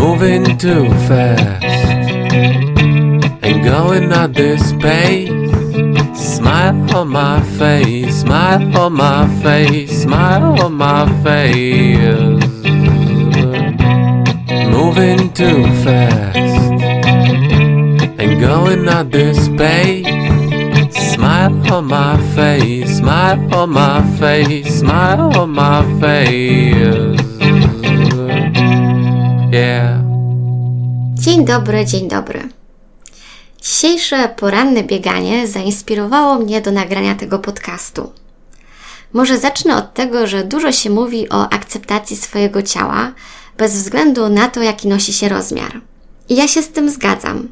moving too fast and going at this pace. Smile on my face, smile on my face, smile on my face. Moving too fast and going at this pace. Smile on my face, smile on my face, smile on my face. Yeah. Dzień dobry, dzień dobry. Dzisiejsze poranne bieganie zainspirowało mnie do nagrania tego podcastu. Może zacznę od tego, że dużo się mówi o akceptacji swojego ciała, bez względu na to, jaki nosi się rozmiar. I ja się z tym zgadzam.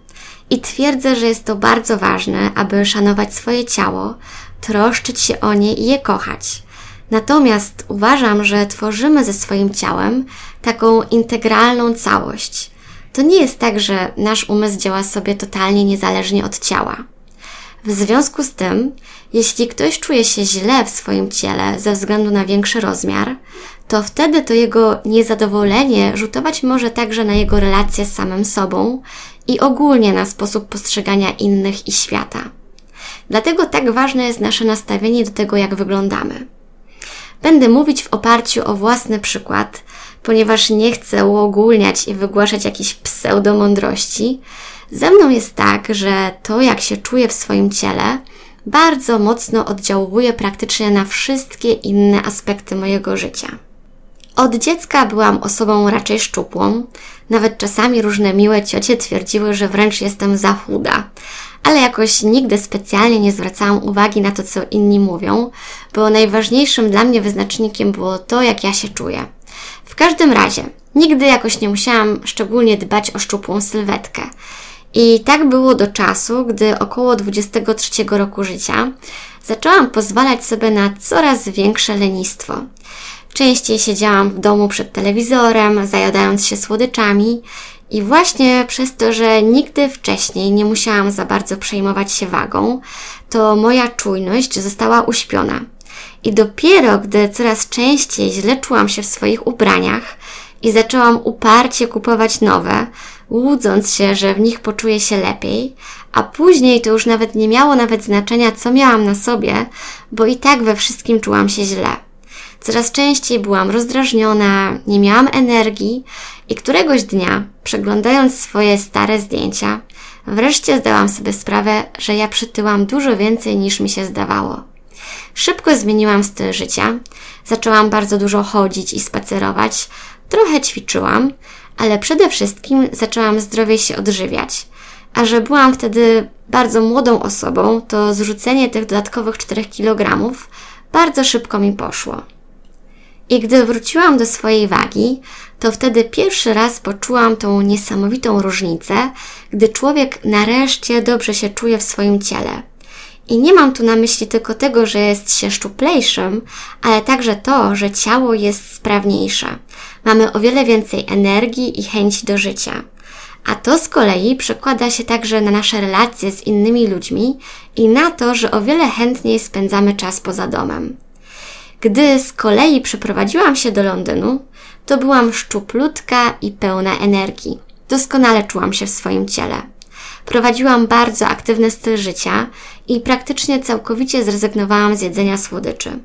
I twierdzę, że jest to bardzo ważne, aby szanować swoje ciało, troszczyć się o nie i je kochać. Natomiast uważam, że tworzymy ze swoim ciałem taką integralną całość. To nie jest tak, że nasz umysł działa sobie totalnie niezależnie od ciała. W związku z tym, jeśli ktoś czuje się źle w swoim ciele ze względu na większy rozmiar, to wtedy to jego niezadowolenie rzutować może także na jego relacje z samym sobą i ogólnie na sposób postrzegania innych i świata. Dlatego tak ważne jest nasze nastawienie do tego, jak wyglądamy. Będę mówić w oparciu o własny przykład, ponieważ nie chcę uogólniać i wygłaszać jakichś pseudomądrości. Ze mną jest tak, że to, jak się czuję w swoim ciele, bardzo mocno oddziałuje praktycznie na wszystkie inne aspekty mojego życia. Od dziecka byłam osobą raczej szczupłą. Nawet czasami różne miłe ciocie twierdziły, że wręcz jestem za chuda. Ale jakoś nigdy specjalnie nie zwracałam uwagi na to, co inni mówią, bo najważniejszym dla mnie wyznacznikiem było to, jak ja się czuję. W każdym razie, nigdy jakoś nie musiałam szczególnie dbać o szczupłą sylwetkę. I tak było do czasu, gdy około 23 roku życia zaczęłam pozwalać sobie na coraz większe lenistwo. Częściej siedziałam w domu przed telewizorem, zajadając się słodyczami i właśnie przez to, że nigdy wcześniej nie musiałam za bardzo przejmować się wagą, to moja czujność została uśpiona. I dopiero gdy coraz częściej źle czułam się w swoich ubraniach i zaczęłam uparcie kupować nowe, łudząc się, że w nich poczuję się lepiej, a później to już nawet nie miało nawet znaczenia, co miałam na sobie, bo i tak we wszystkim czułam się źle. Coraz częściej byłam rozdrażniona, nie miałam energii i któregoś dnia, przeglądając swoje stare zdjęcia, wreszcie zdałam sobie sprawę, że ja przytyłam dużo więcej niż mi się zdawało. Szybko zmieniłam styl życia, zaczęłam bardzo dużo chodzić i spacerować, trochę ćwiczyłam, ale przede wszystkim zaczęłam zdrowie się odżywiać. A że byłam wtedy bardzo młodą osobą, to zrzucenie tych dodatkowych 4 kg bardzo szybko mi poszło. I gdy wróciłam do swojej wagi, to wtedy pierwszy raz poczułam tą niesamowitą różnicę, gdy człowiek nareszcie dobrze się czuje w swoim ciele. I nie mam tu na myśli tylko tego, że jest się szczuplejszym, ale także to, że ciało jest sprawniejsze. Mamy o wiele więcej energii i chęci do życia. A to z kolei przekłada się także na nasze relacje z innymi ludźmi i na to, że o wiele chętniej spędzamy czas poza domem. Gdy z kolei przeprowadziłam się do Londynu, to byłam szczuplutka i pełna energii. Doskonale czułam się w swoim ciele. Prowadziłam bardzo aktywny styl życia i praktycznie całkowicie zrezygnowałam z jedzenia słodyczy.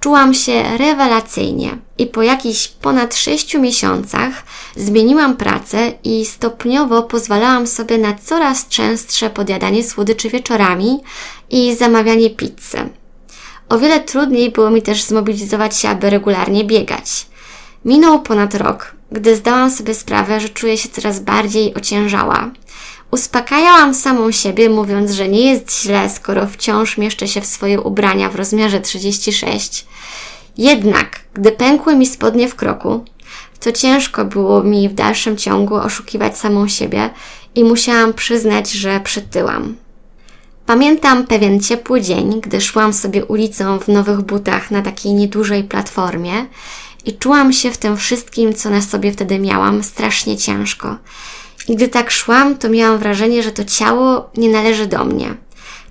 Czułam się rewelacyjnie i po jakichś ponad sześciu miesiącach zmieniłam pracę i stopniowo pozwalałam sobie na coraz częstsze podjadanie słodyczy wieczorami i zamawianie pizzy. O wiele trudniej było mi też zmobilizować się, aby regularnie biegać. Minął ponad rok, gdy zdałam sobie sprawę, że czuję się coraz bardziej ociężała. Uspokajałam samą siebie, mówiąc, że nie jest źle, skoro wciąż mieszczę się w swoje ubrania w rozmiarze 36. Jednak, gdy pękły mi spodnie w kroku, to ciężko było mi w dalszym ciągu oszukiwać samą siebie i musiałam przyznać, że przytyłam. Pamiętam pewien ciepły dzień, gdy szłam sobie ulicą w nowych butach na takiej niedużej platformie i czułam się w tym wszystkim, co na sobie wtedy miałam, strasznie ciężko. I gdy tak szłam, to miałam wrażenie, że to ciało nie należy do mnie.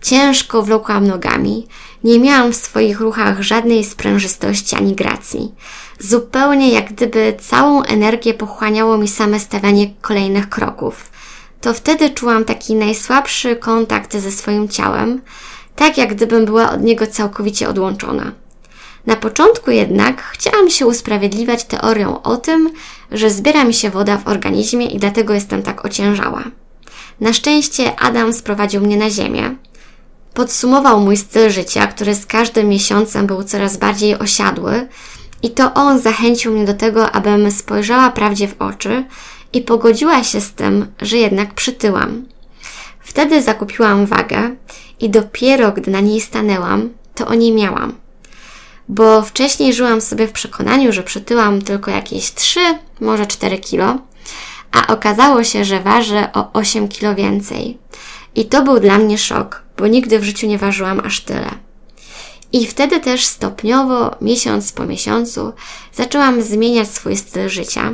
Ciężko wlokłam nogami, nie miałam w swoich ruchach żadnej sprężystości ani gracji. Zupełnie jak gdyby całą energię pochłaniało mi same stawianie kolejnych kroków. To wtedy czułam taki najsłabszy kontakt ze swoim ciałem, tak jak gdybym była od niego całkowicie odłączona. Na początku jednak chciałam się usprawiedliwiać teorią o tym, że zbiera mi się woda w organizmie i dlatego jestem tak ociężała. Na szczęście Adam sprowadził mnie na ziemię. Podsumował mój styl życia, który z każdym miesiącem był coraz bardziej osiadły, i to on zachęcił mnie do tego, abym spojrzała prawdzie w oczy i pogodziła się z tym, że jednak przytyłam. Wtedy zakupiłam wagę i dopiero gdy na niej stanęłam, to o niej miałam. Bo wcześniej żyłam sobie w przekonaniu, że przytyłam tylko jakieś 3, może 4 kilo, a okazało się, że ważę o 8 kilo więcej. I to był dla mnie szok, bo nigdy w życiu nie ważyłam aż tyle. I wtedy też stopniowo, miesiąc po miesiącu, zaczęłam zmieniać swój styl życia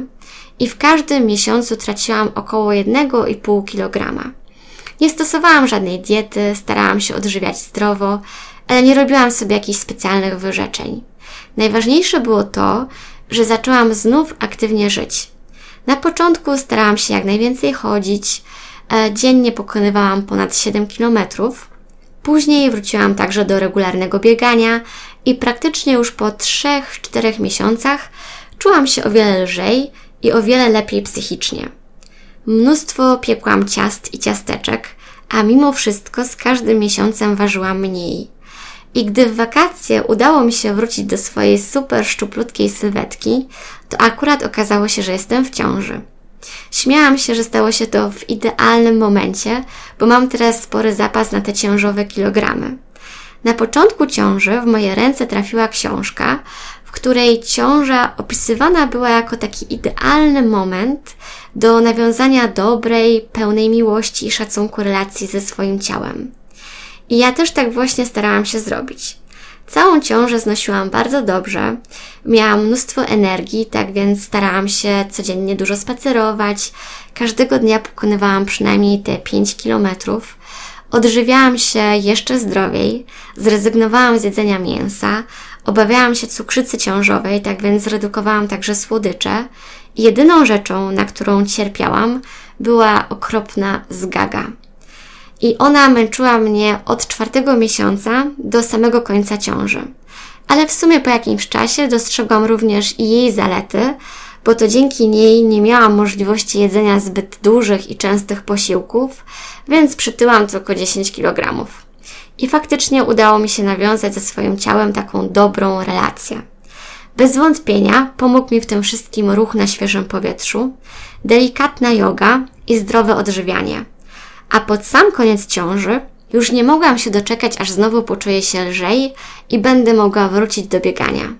i w każdym miesiącu traciłam około 1,5 kg. Nie stosowałam żadnej diety, starałam się odżywiać zdrowo, ale nie robiłam sobie jakichś specjalnych wyrzeczeń. Najważniejsze było to, że zaczęłam znów aktywnie żyć. Na początku starałam się jak najwięcej chodzić, e, dziennie pokonywałam ponad 7 kilometrów. Później wróciłam także do regularnego biegania i praktycznie już po 3-4 miesiącach czułam się o wiele lżej i o wiele lepiej psychicznie. Mnóstwo piekłam ciast i ciasteczek, a mimo wszystko z każdym miesiącem ważyłam mniej. I gdy w wakacje udało mi się wrócić do swojej super szczuplutkiej sylwetki, to akurat okazało się, że jestem w ciąży. Śmiałam się, że stało się to w idealnym momencie, bo mam teraz spory zapas na te ciążowe kilogramy. Na początku ciąży w moje ręce trafiła książka, w której ciąża opisywana była jako taki idealny moment do nawiązania dobrej, pełnej miłości i szacunku relacji ze swoim ciałem. I ja też tak właśnie starałam się zrobić. Całą ciążę znosiłam bardzo dobrze, miałam mnóstwo energii, tak więc starałam się codziennie dużo spacerować. Każdego dnia pokonywałam przynajmniej te 5 kilometrów. Odżywiałam się jeszcze zdrowiej, zrezygnowałam z jedzenia mięsa, obawiałam się cukrzycy ciążowej, tak więc zredukowałam także słodycze. Jedyną rzeczą, na którą cierpiałam, była okropna zgaga i ona męczyła mnie od czwartego miesiąca do samego końca ciąży. Ale w sumie po jakimś czasie dostrzegłam również i jej zalety, bo to dzięki niej nie miałam możliwości jedzenia zbyt dużych i częstych posiłków, więc przytyłam tylko 10 kg. I faktycznie udało mi się nawiązać ze swoim ciałem taką dobrą relację. Bez wątpienia pomógł mi w tym wszystkim ruch na świeżym powietrzu, delikatna yoga i zdrowe odżywianie – a pod sam koniec ciąży już nie mogłam się doczekać, aż znowu poczuję się lżej i będę mogła wrócić do biegania.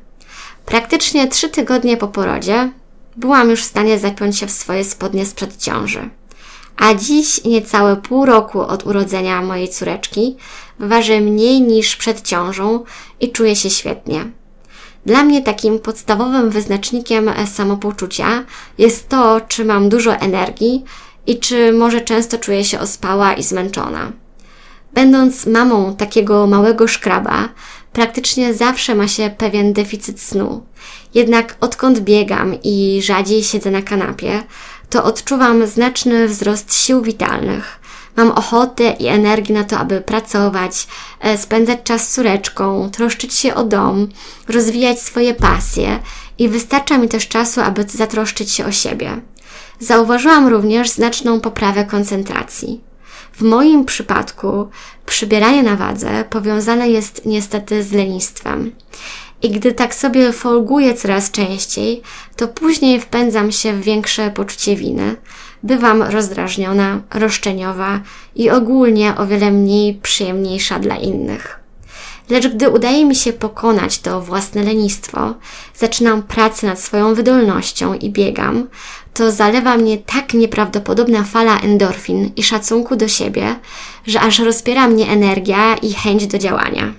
Praktycznie trzy tygodnie po porodzie byłam już w stanie zapiąć się w swoje spodnie sprzed ciąży. A dziś, niecałe pół roku od urodzenia mojej córeczki, ważę mniej niż przed ciążą i czuję się świetnie. Dla mnie takim podstawowym wyznacznikiem samopoczucia jest to, czy mam dużo energii i czy może często czuję się ospała i zmęczona. Będąc mamą takiego małego szkraba, praktycznie zawsze ma się pewien deficyt snu. Jednak odkąd biegam i rzadziej siedzę na kanapie, to odczuwam znaczny wzrost sił witalnych. Mam ochotę i energię na to, aby pracować, e, spędzać czas z córeczką, troszczyć się o dom, rozwijać swoje pasje i wystarcza mi też czasu, aby zatroszczyć się o siebie. Zauważyłam również znaczną poprawę koncentracji. W moim przypadku przybieranie na wadze powiązane jest niestety z lenistwem. I gdy tak sobie folguję coraz częściej, to później wpędzam się w większe poczucie winy. Bywam rozdrażniona, roszczeniowa i ogólnie o wiele mniej przyjemniejsza dla innych. Lecz gdy udaje mi się pokonać to własne lenistwo, zaczynam pracę nad swoją wydolnością i biegam, to zalewa mnie tak nieprawdopodobna fala endorfin i szacunku do siebie, że aż rozpiera mnie energia i chęć do działania.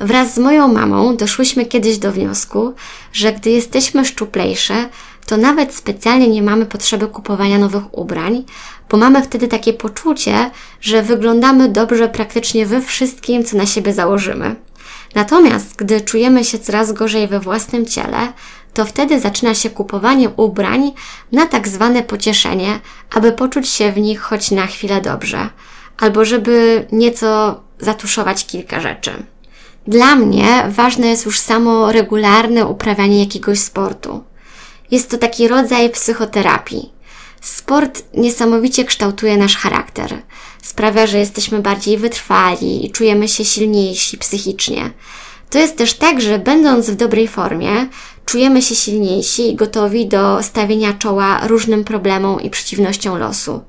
Wraz z moją mamą doszłyśmy kiedyś do wniosku, że gdy jesteśmy szczuplejsze, to nawet specjalnie nie mamy potrzeby kupowania nowych ubrań, bo mamy wtedy takie poczucie, że wyglądamy dobrze praktycznie we wszystkim, co na siebie założymy. Natomiast gdy czujemy się coraz gorzej we własnym ciele, to wtedy zaczyna się kupowanie ubrań na tak zwane pocieszenie, aby poczuć się w nich choć na chwilę dobrze, albo żeby nieco zatuszować kilka rzeczy. Dla mnie ważne jest już samo regularne uprawianie jakiegoś sportu. Jest to taki rodzaj psychoterapii. Sport niesamowicie kształtuje nasz charakter. Sprawia, że jesteśmy bardziej wytrwali i czujemy się silniejsi psychicznie. To jest też tak, że będąc w dobrej formie, czujemy się silniejsi i gotowi do stawienia czoła różnym problemom i przeciwnościom losu.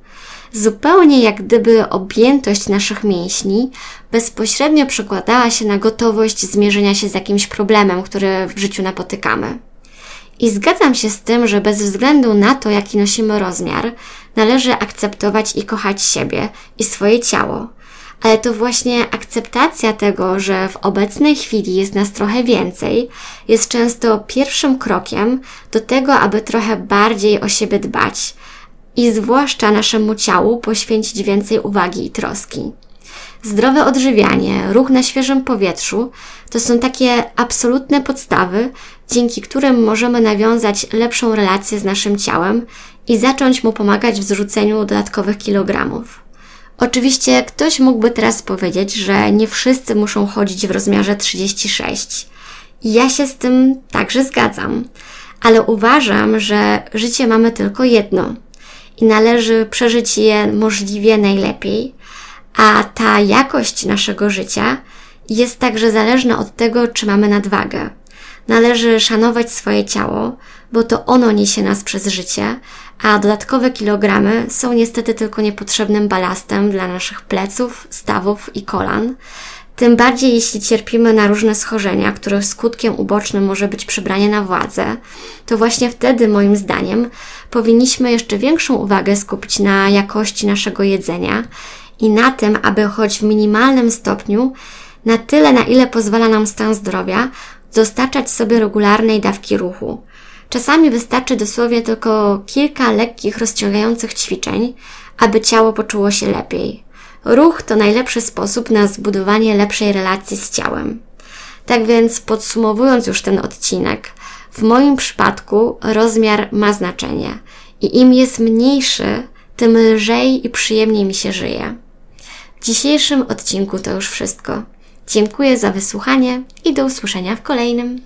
Zupełnie jak gdyby objętość naszych mięśni bezpośrednio przekładała się na gotowość zmierzenia się z jakimś problemem, który w życiu napotykamy. I zgadzam się z tym, że bez względu na to, jaki nosimy rozmiar, należy akceptować i kochać siebie i swoje ciało. Ale to właśnie akceptacja tego, że w obecnej chwili jest nas trochę więcej, jest często pierwszym krokiem do tego, aby trochę bardziej o siebie dbać i zwłaszcza naszemu ciału poświęcić więcej uwagi i troski. Zdrowe odżywianie, ruch na świeżym powietrzu to są takie absolutne podstawy, dzięki którym możemy nawiązać lepszą relację z naszym ciałem i zacząć mu pomagać w zrzuceniu dodatkowych kilogramów. Oczywiście ktoś mógłby teraz powiedzieć, że nie wszyscy muszą chodzić w rozmiarze 36. I ja się z tym także zgadzam, ale uważam, że życie mamy tylko jedno i należy przeżyć je możliwie najlepiej, a ta jakość naszego życia jest także zależna od tego, czy mamy nadwagę. Należy szanować swoje ciało, bo to ono niesie nas przez życie, a dodatkowe kilogramy są niestety tylko niepotrzebnym balastem dla naszych pleców, stawów i kolan. Tym bardziej jeśli cierpimy na różne schorzenia, których skutkiem ubocznym może być przybranie na władzę, to właśnie wtedy, moim zdaniem, powinniśmy jeszcze większą uwagę skupić na jakości naszego jedzenia i na tym, aby choć w minimalnym stopniu, na tyle, na ile pozwala nam stan zdrowia, dostarczać sobie regularnej dawki ruchu. Czasami wystarczy dosłownie tylko kilka lekkich, rozciągających ćwiczeń, aby ciało poczuło się lepiej. Ruch to najlepszy sposób na zbudowanie lepszej relacji z ciałem. Tak więc, podsumowując już ten odcinek, w moim przypadku rozmiar ma znaczenie i im jest mniejszy, tym lżej i przyjemniej mi się żyje. W dzisiejszym odcinku to już wszystko. Dziękuję za wysłuchanie i do usłyszenia w kolejnym.